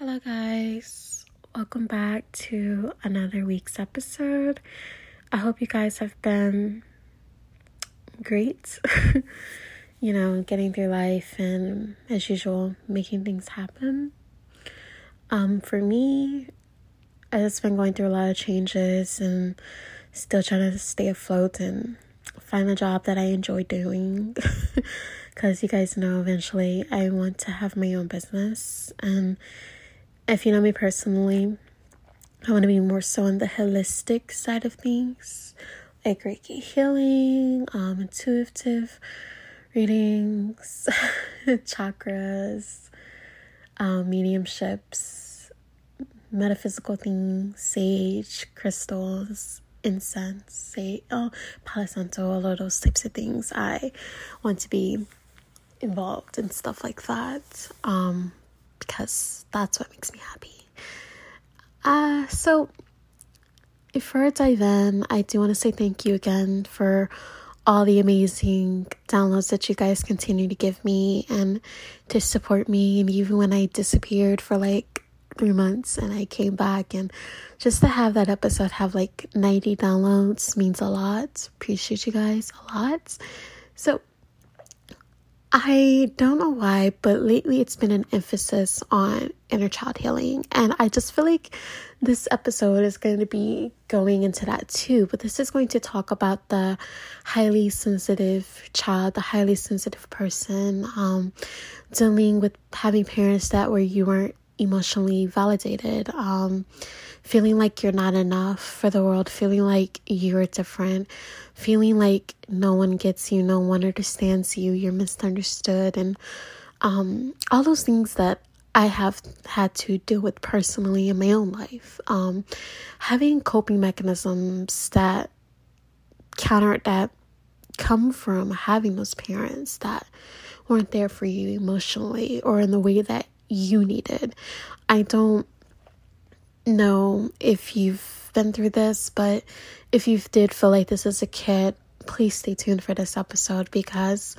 Hello, guys. Welcome back to another week's episode. I hope you guys have been great. you know, getting through life and, as usual, making things happen. Um, for me, I've just been going through a lot of changes and still trying to stay afloat and find a job that I enjoy doing. Because you guys know, eventually, I want to have my own business and if you know me personally, I want to be more so on the holistic side of things, like Reiki healing, um, intuitive readings, chakras, um, mediumships, metaphysical things, sage, crystals, incense, say, oh, Palo Santo, all of those types of things. I want to be involved in stuff like that. Um, because that's what makes me happy. Uh, so, before I dive in, I do want to say thank you again for all the amazing downloads that you guys continue to give me and to support me. And even when I disappeared for like three months and I came back, and just to have that episode have like 90 downloads means a lot. Appreciate you guys a lot. So, I don't know why, but lately it's been an emphasis on inner child healing. And I just feel like this episode is going to be going into that too. But this is going to talk about the highly sensitive child, the highly sensitive person, um, dealing with having parents that where you weren't emotionally validated, um, feeling like you're not enough for the world, feeling like you're different, feeling like no one gets you, no one understands you, you're misunderstood, and um, all those things that I have had to deal with personally in my own life. Um, having coping mechanisms that counter that come from having those parents that weren't there for you emotionally or in the way that you needed. I don't know if you've been through this, but if you did feel like this as a kid, please stay tuned for this episode because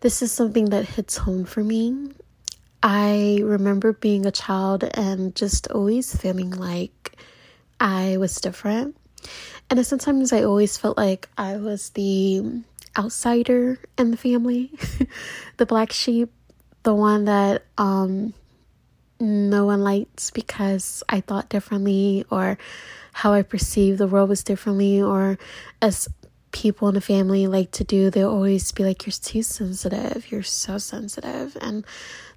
this is something that hits home for me. I remember being a child and just always feeling like I was different. And sometimes I always felt like I was the outsider in the family, the black sheep, the one that um, no one liked because I thought differently or how I perceived the world was differently or as people in the family like to do, they'll always be like, You're too sensitive, you're so sensitive. And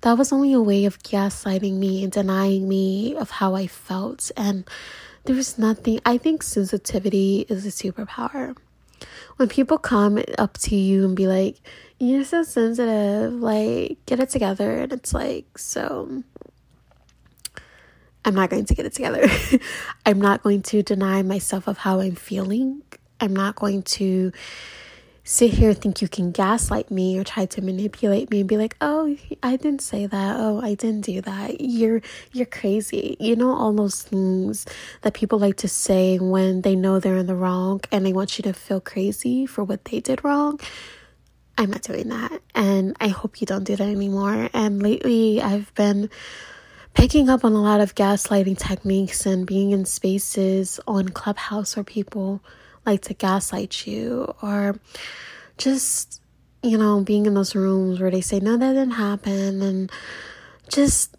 that was only a way of gaslighting me and denying me of how I felt. And there was nothing, I think sensitivity is a superpower. When people come up to you and be like, You're so sensitive, like, get it together. And it's like, So I'm not going to get it together. I'm not going to deny myself of how I'm feeling. I'm not going to sit here and think you can gaslight me or try to manipulate me and be like, "Oh, I didn't say that. Oh, I didn't do that. You're you're crazy." You know all those things that people like to say when they know they're in the wrong and they want you to feel crazy for what they did wrong. I'm not doing that. And I hope you don't do that anymore. And lately I've been picking up on a lot of gaslighting techniques and being in spaces on Clubhouse where people like to gaslight you or just, you know, being in those rooms where they say, no, that didn't happen. And just,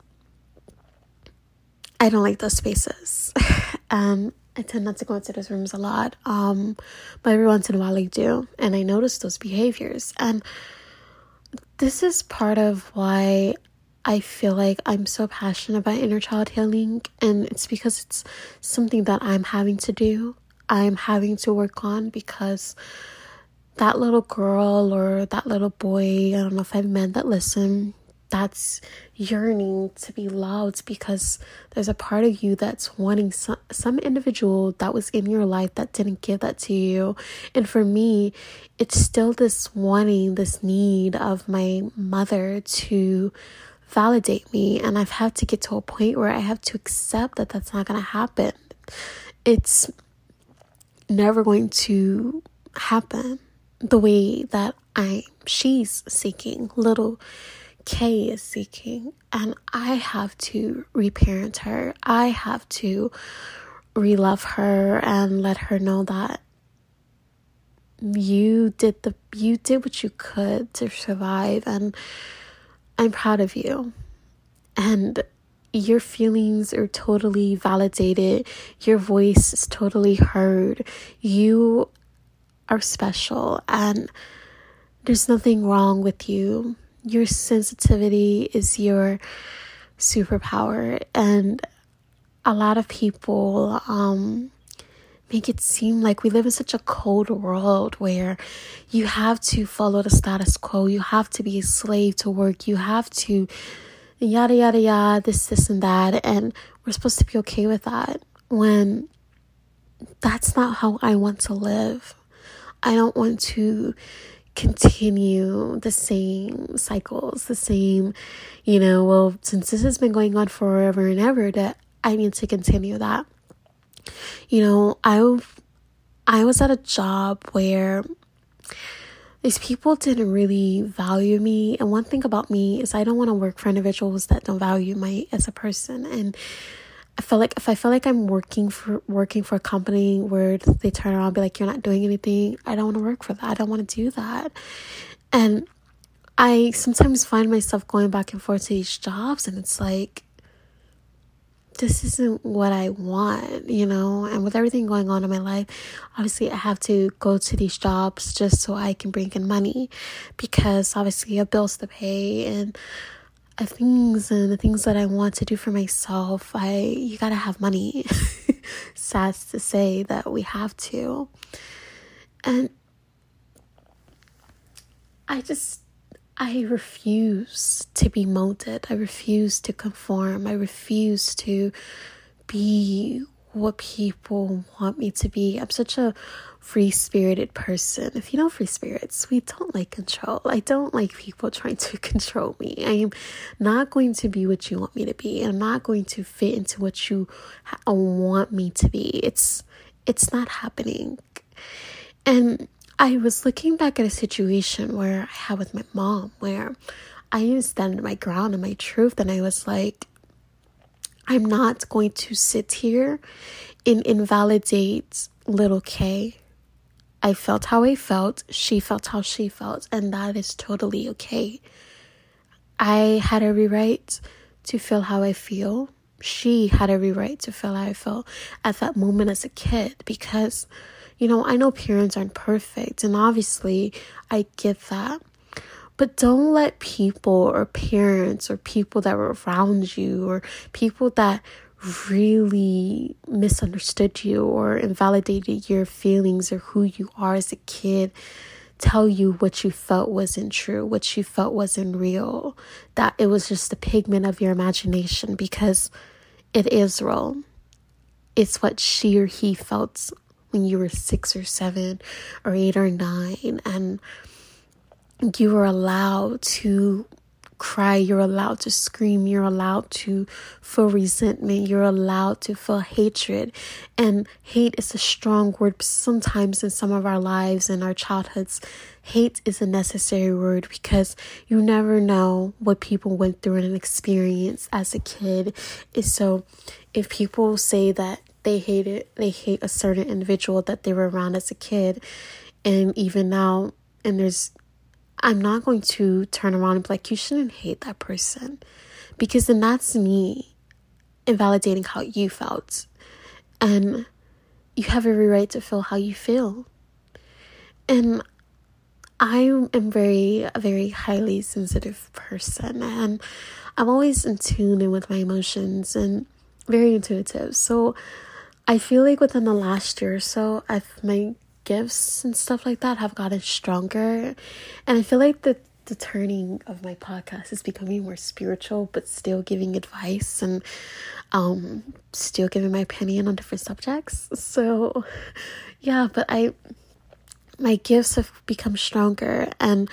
I don't like those spaces. and I tend not to go into those rooms a lot. Um, but every once in a while I do. And I notice those behaviors. And this is part of why I feel like I'm so passionate about inner child healing, and it's because it's something that I'm having to do. I'm having to work on because that little girl or that little boy, I don't know if I've men that listen, that's yearning to be loved because there's a part of you that's wanting some, some individual that was in your life that didn't give that to you. And for me, it's still this wanting, this need of my mother to validate me. And I've had to get to a point where I have to accept that that's not going to happen. It's never going to happen the way that I she's seeking little Kay is seeking, and I have to reparent her. I have to relove her and let her know that you did the you did what you could to survive and I'm proud of you. And your feelings are totally validated. Your voice is totally heard. You are special and there's nothing wrong with you. Your sensitivity is your superpower and a lot of people um, make it seem like we live in such a cold world where you have to follow the status quo, you have to be a slave to work, you have to yada yada yada, this, this, and that, and we're supposed to be okay with that when that's not how I want to live. I don't want to continue the same cycles, the same, you know, well, since this has been going on forever and ever, that I need to continue that. You know, I I was at a job where these people didn't really value me, and one thing about me is I don't want to work for individuals that don't value me as a person, and I feel like if I feel like I'm working for working for a company where they turn around and be like, "You're not doing anything," I don't want to work for that. I don't want to do that. And I sometimes find myself going back and forth to these jobs, and it's like, this isn't what I want, you know. And with everything going on in my life, obviously I have to go to these jobs just so I can bring in money, because obviously I have bills to pay and things and the things that I want to do for myself, I you gotta have money. Sad to say that we have to. And I just I refuse to be molded. I refuse to conform. I refuse to be what people want me to be. I'm such a free spirited person. If you know free spirits, we don't like control. I don't like people trying to control me. I am not going to be what you want me to be. I'm not going to fit into what you want me to be. It's it's not happening. And I was looking back at a situation where I had with my mom where I to stand my ground and my truth and I was like I'm not going to sit here and invalidate little K I felt how I felt, she felt how she felt, and that is totally okay. I had every right to feel how I feel. She had every right to feel how I felt at that moment as a kid because, you know, I know parents aren't perfect, and obviously I get that. But don't let people or parents or people that were around you or people that really misunderstood you or invalidated your feelings or who you are as a kid tell you what you felt wasn't true, what you felt wasn't real, that it was just a pigment of your imagination because it is real. It's what she or he felt when you were six or seven or eight or nine, and you were allowed to cry, you're allowed to scream, you're allowed to feel resentment, you're allowed to feel hatred. And hate is a strong word sometimes in some of our lives and our childhoods. Hate is a necessary word because you never know what people went through in an experience as a kid. And So if people say that they hate it, they hate a certain individual that they were around as a kid, and even now, and there's I'm not going to turn around and be like, you shouldn't hate that person. Because then that's me invalidating how you felt. And you have every right to feel how you feel. And I am very, a very highly sensitive person. And I'm always in tune with my emotions and very intuitive. So I feel like within the last year or so, I've my gifts and stuff like that have gotten stronger. And I feel like the the turning of my podcast is becoming more spiritual but still giving advice and um still giving my opinion on different subjects. So yeah, but I my gifts have become stronger and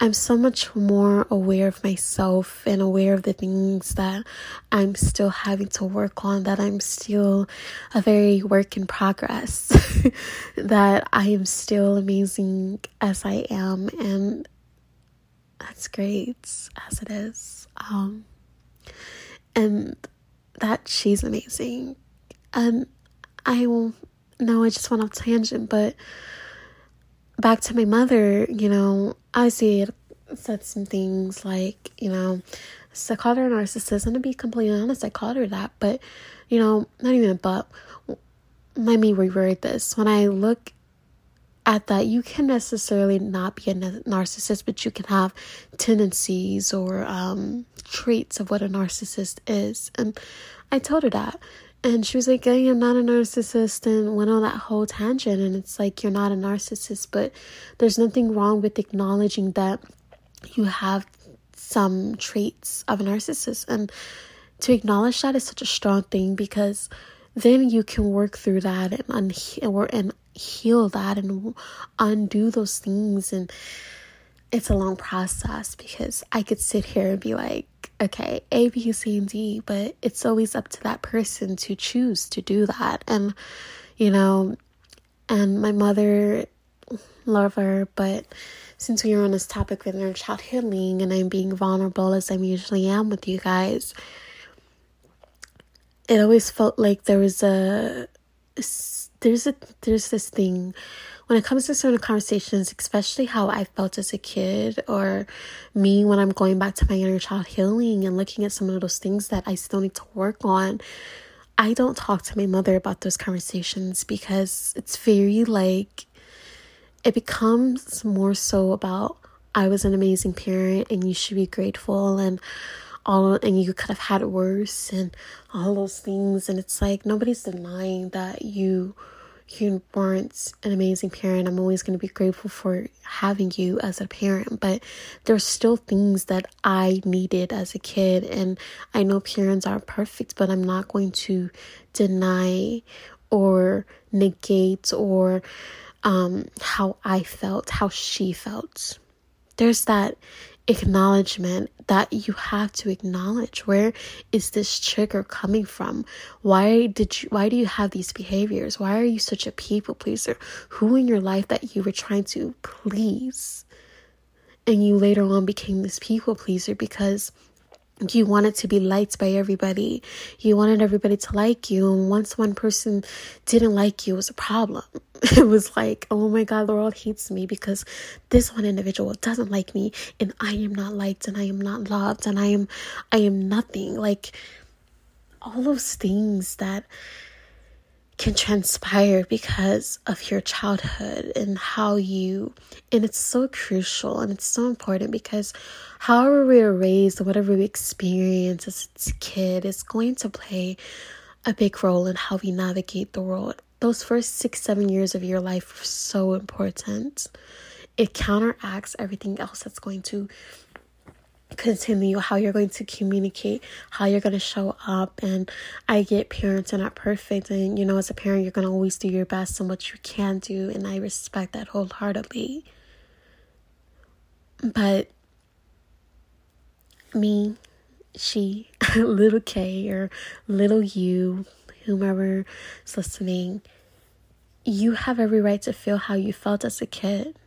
I'm so much more aware of myself and aware of the things that I'm still having to work on, that I'm still a very work in progress, that I am still amazing as I am. And that's great as it is. Um, and that she's amazing. And I will, no, I just went off tangent, but back to my mother, you know, I see it said some things like, you know, I called her a narcissist, and to be completely honest, I called her that, but, you know, not even a but. Let me reword this. When I look at that, you can necessarily not be a narcissist, but you can have tendencies or um, traits of what a narcissist is. And I told her that. And she was like, oh, I am not a narcissist, and went on that whole tangent. And it's like, you're not a narcissist, but there's nothing wrong with acknowledging that you have some traits of a narcissist. And to acknowledge that is such a strong thing because then you can work through that and un- and heal that and undo those things and it's a long process because I could sit here and be like, okay, A, B, C, and D, but it's always up to that person to choose to do that. And, you know, and my mother, love her, but since we are on this topic with inner child healing and I'm being vulnerable as I usually am with you guys, it always felt like there was a there's a there's this thing when it comes to certain conversations, especially how I felt as a kid, or me when I'm going back to my inner child healing and looking at some of those things that I still need to work on. I don't talk to my mother about those conversations because it's very like it becomes more so about I was an amazing parent and you should be grateful and all and you could have had it worse and all those things and it's like nobody's denying that you you weren't an amazing parent. I'm always going to be grateful for having you as a parent, but there's still things that I needed as a kid. And I know parents aren't perfect, but I'm not going to deny or negate or um, how I felt, how she felt. There's that acknowledgement that you have to acknowledge where is this trigger coming from? Why did you why do you have these behaviors? Why are you such a people pleaser? Who in your life that you were trying to please? And you later on became this people pleaser because you wanted to be liked by everybody. You wanted everybody to like you. And once one person didn't like you, it was a problem. It was like, oh my God, the world hates me because this one individual doesn't like me and I am not liked and I am not loved and I am I am nothing. Like all those things that can transpire because of your childhood and how you and it's so crucial and it's so important because however we are raised whatever we experience as a kid is going to play a big role in how we navigate the world. Those first six seven years of your life are so important. It counteracts everything else that's going to continue how you're going to communicate how you're going to show up and i get parents are not perfect and you know as a parent you're going to always do your best and what you can do and i respect that wholeheartedly. But me she little k or little you whomever is listening you have every right to feel how you felt as a kid.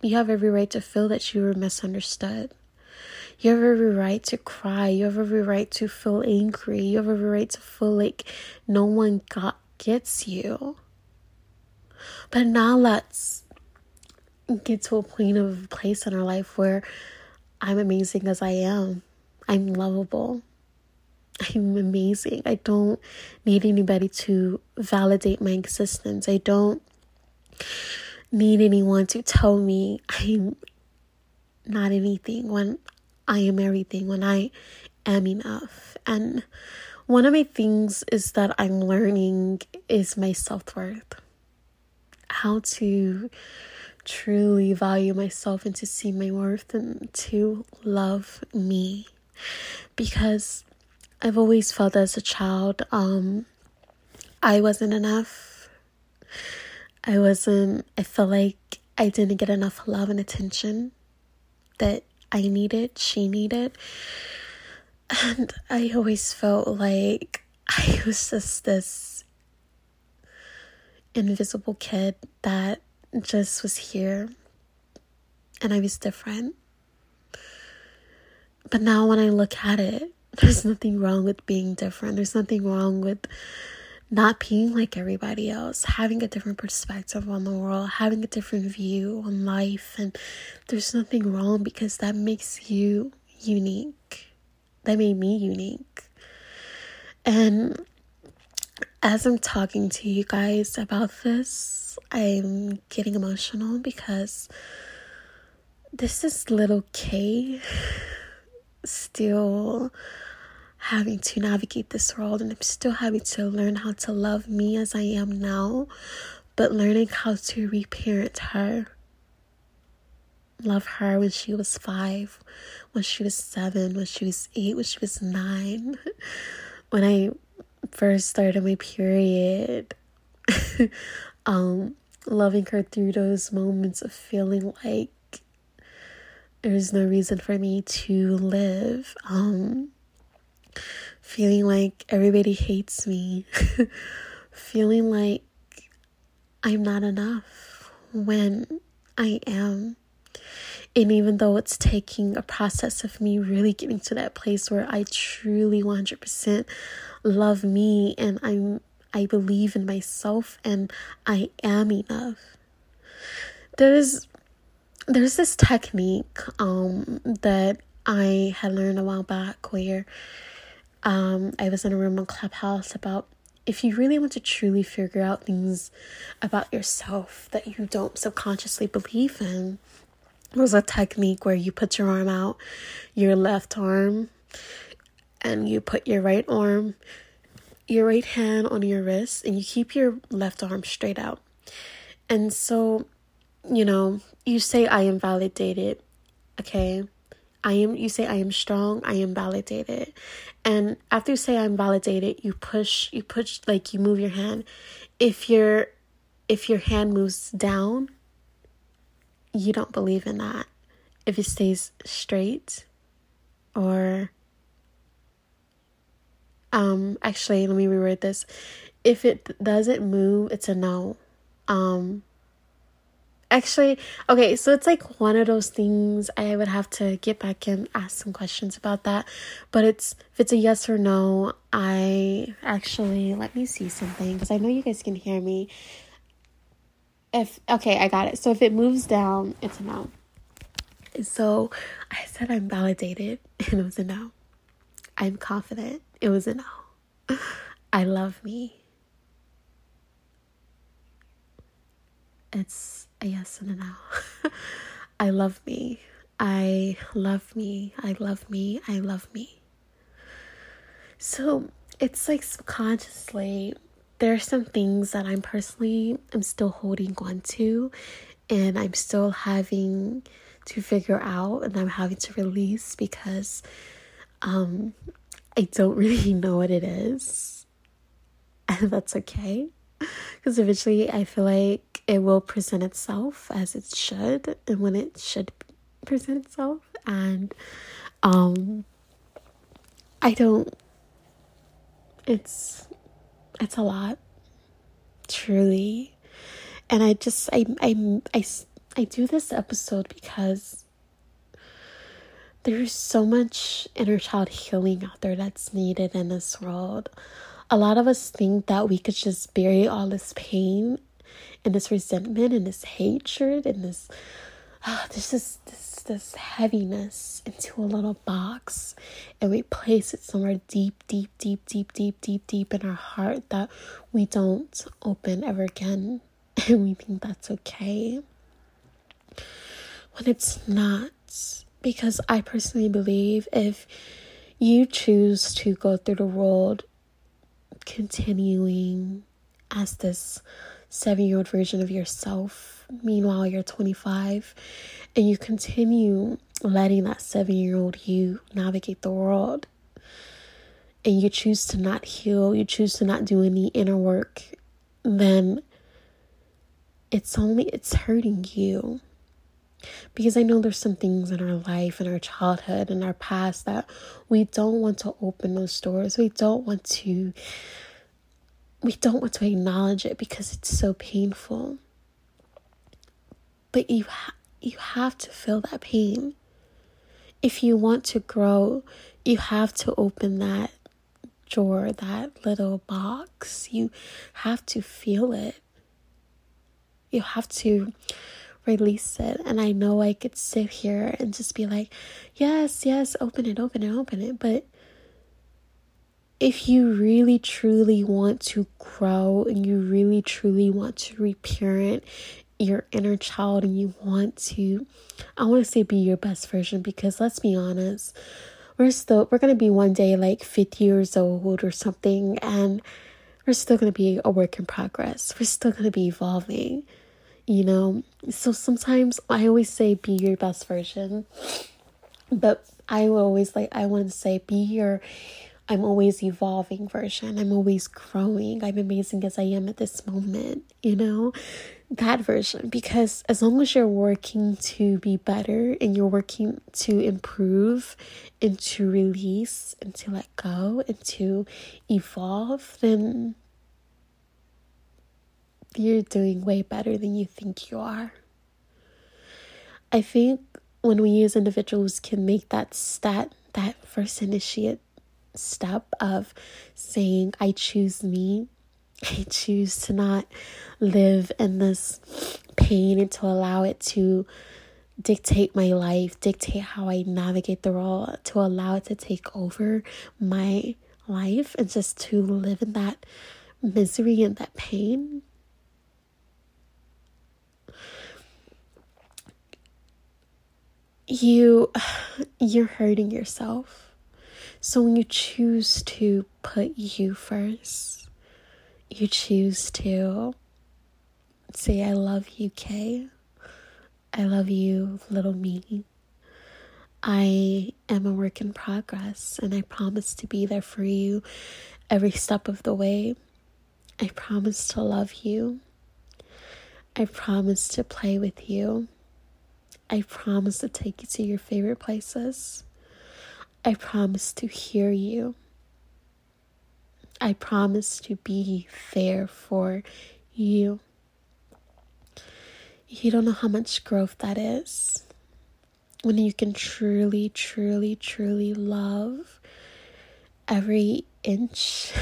You have every right to feel that you were misunderstood you have every right to cry. You have every right to feel angry. You have every right to feel like no one got gets you. But now let's get to a point of place in our life where I'm amazing as I am. I'm lovable. I'm amazing. I don't need anybody to validate my existence. I don't need anyone to tell me I'm not anything when I am everything, when I am enough. And one of my things is that I'm learning is my self worth. How to truly value myself and to see my worth and to love me. Because I've always felt as a child, um, I wasn't enough. I wasn't, I felt like I didn't get enough love and attention that I needed, she needed. And I always felt like I was just this invisible kid that just was here and I was different. But now when I look at it, there's nothing wrong with being different. There's nothing wrong with not being like everybody else, having a different perspective on the world, having a different view on life. And there's nothing wrong because that makes you unique. That made me unique. And as I'm talking to you guys about this, I'm getting emotional because this is little K still having to navigate this world and I'm still having to learn how to love me as I am now, but learning how to reparent her. Love her when she was five, when she was seven, when she was eight, when she was nine. When I first started my period, um, loving her through those moments of feeling like there's no reason for me to live. Um, feeling like everybody hates me, feeling like I'm not enough when I am. And even though it's taking a process of me really getting to that place where I truly 100% love me and I'm I believe in myself and I am enough. There's there's this technique um that I had learned a while back where um, I was in a room on Clubhouse about if you really want to truly figure out things about yourself that you don't subconsciously believe in. Was a technique where you put your arm out, your left arm, and you put your right arm, your right hand on your wrist, and you keep your left arm straight out. And so, you know, you say, I am validated, okay? I am you say I am strong, I am validated. And after you say I'm validated, you push you push like you move your hand. If your if your hand moves down, you don't believe in that. If it stays straight or um actually let me reword this. If it doesn't move, it's a no. Um Actually, okay, so it's like one of those things I would have to get back and ask some questions about that. But it's if it's a yes or no, I actually let me see something because I know you guys can hear me. If okay, I got it. So if it moves down, it's a no. So I said I'm validated and it was a no. I'm confident. It was a no. I love me. It's a yes and a no. I love me. I love me. I love me. I love me. So it's like subconsciously, there are some things that I'm personally I'm still holding on to and I'm still having to figure out and I'm having to release because um I don't really know what it is. And that's okay. Because eventually I feel like it will present itself as it should and when it should present itself and um I don't it's it's a lot truly and I just I I I I do this episode because there's so much inner child healing out there that's needed in this world. A lot of us think that we could just bury all this pain and this resentment and this hatred and this uh, this is this this heaviness into a little box. And we place it somewhere deep deep deep deep deep deep deep in our heart that we don't open ever again. And we think that's okay. When it's not because i personally believe if you choose to go through the world continuing as this seven year old version of yourself. Meanwhile, you're 25 and you continue letting that seven year old you navigate the world. And you choose to not heal, you choose to not do any inner work, then it's only it's hurting you because I know there's some things in our life, in our childhood, in our past that we don't want to open those doors. We don't want to we don't want to acknowledge it because it's so painful. But you ha- you have to feel that pain. if you want to grow, you have to open that drawer, that little box. You have to feel it. You have to release it. And I know I could sit here and just be like, yes, yes, open it, open it, open it. But if you really truly want to grow and you really truly want to reparent your inner child and you want to I want to say be your best version because let's be honest we're still we're to be one day like 50 years old or something and we're still to be a work in progress. We're still to be evolving you know? So sometimes I always say be your best version but I always like I want to say be your I'm always evolving version. I'm always growing. I'm amazing as I am at this moment, you know? That version. Because as long as you're working to be better and you're working to improve and to release and to let go and to evolve, then you're doing way better than you think you are. I think when we as individuals can make that stat that first initiate step of saying, I choose me. I choose to not live in this pain and to allow it to dictate my life, dictate how I navigate the world, to allow it to take over my life and just to live in that misery and that pain. You you're hurting yourself so when you choose to put you first, you choose to say, I love you, Kay. I love you, little me. I am a work in progress and I promise to be there for you every step of the way. I promise to love you. I promise to play with you. I promise to take you to your favorite places. I promise to hear you. I promise to be there for you. You don't know how much growth that is when you can truly, truly, truly love every inch,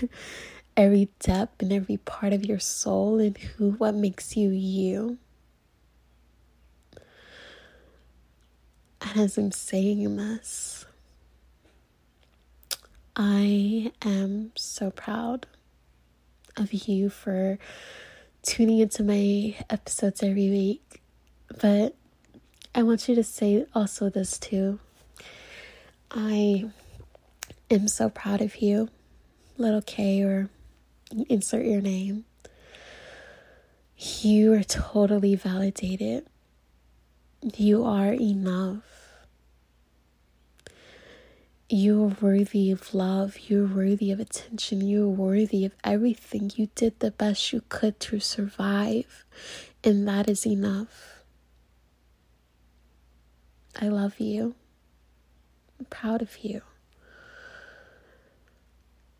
every depth, and every part of your soul and who, what makes you you. And as I'm saying this, I am so proud of you for tuning into my episodes every week. But I want you to say also this too. I am so proud of you, little K, or insert your name. You are totally validated. You are enough. You're worthy of love. You're worthy of attention. You're worthy of everything. You did the best you could to survive, and that is enough. I love you. I'm proud of you.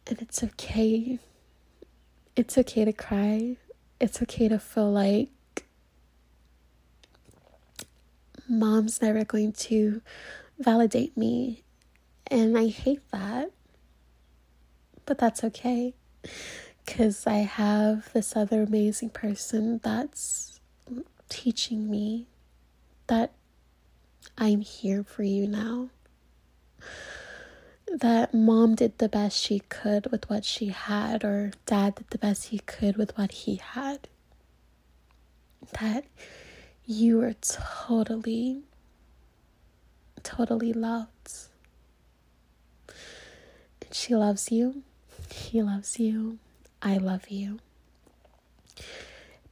And it's okay. It's okay to cry. It's okay to feel like mom's never going to validate me and I hate that. But that's okay. Because I have this other amazing person that's teaching me that I'm here for you now. That mom did the best she could with what she had, or dad did the best he could with what he had. That you are totally, totally loved she loves you. He loves you. I love you.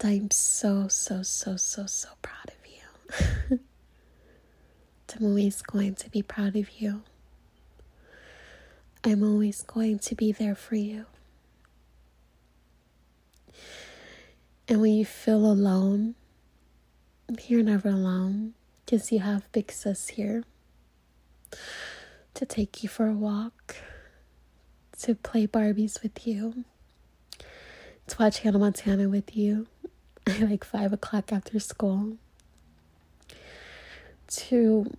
I'm so, so, so, so, so proud of you. I'm always going to be proud of you. I'm always going to be there for you. And when you feel alone, you're never alone because you have Big Sis here to take you for a walk to play Barbies with you, to watch Hannah Montana with you at like five o'clock after school, to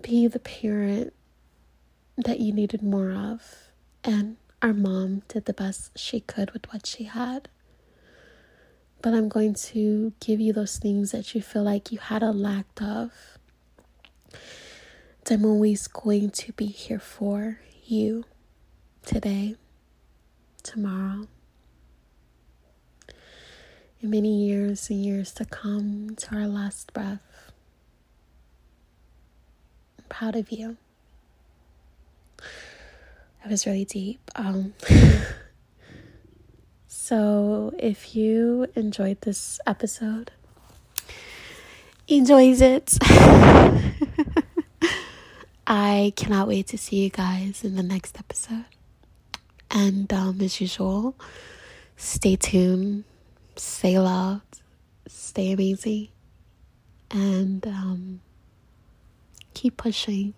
be the parent that you needed more of. And our mom did the best she could with what she had. But I'm going to give you those things that you feel like you had a lack of. That I'm always going to be here for you today, tomorrow, in many years and years to come to our last breath. I'm proud of you. That was really deep. Um, so, if you enjoyed this episode, enjoys it. I cannot wait to see you guys in the next episode. And um, as usual, stay tuned, stay loved, stay amazing, and um, keep pushing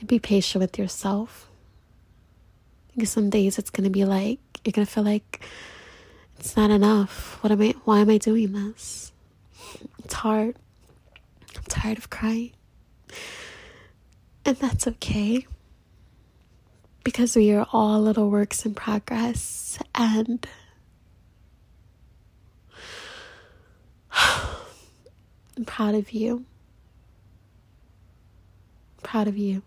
and be patient with yourself. Because some days it's going to be like, you're going to feel like it's not enough. What am I, why am I doing this? It's hard. I'm tired of crying. And that's okay. Because we are all little works in progress. And I'm proud of you. proud of you.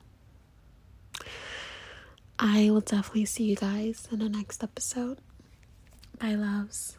I will definitely see you guys in the next episode. Bye, loves.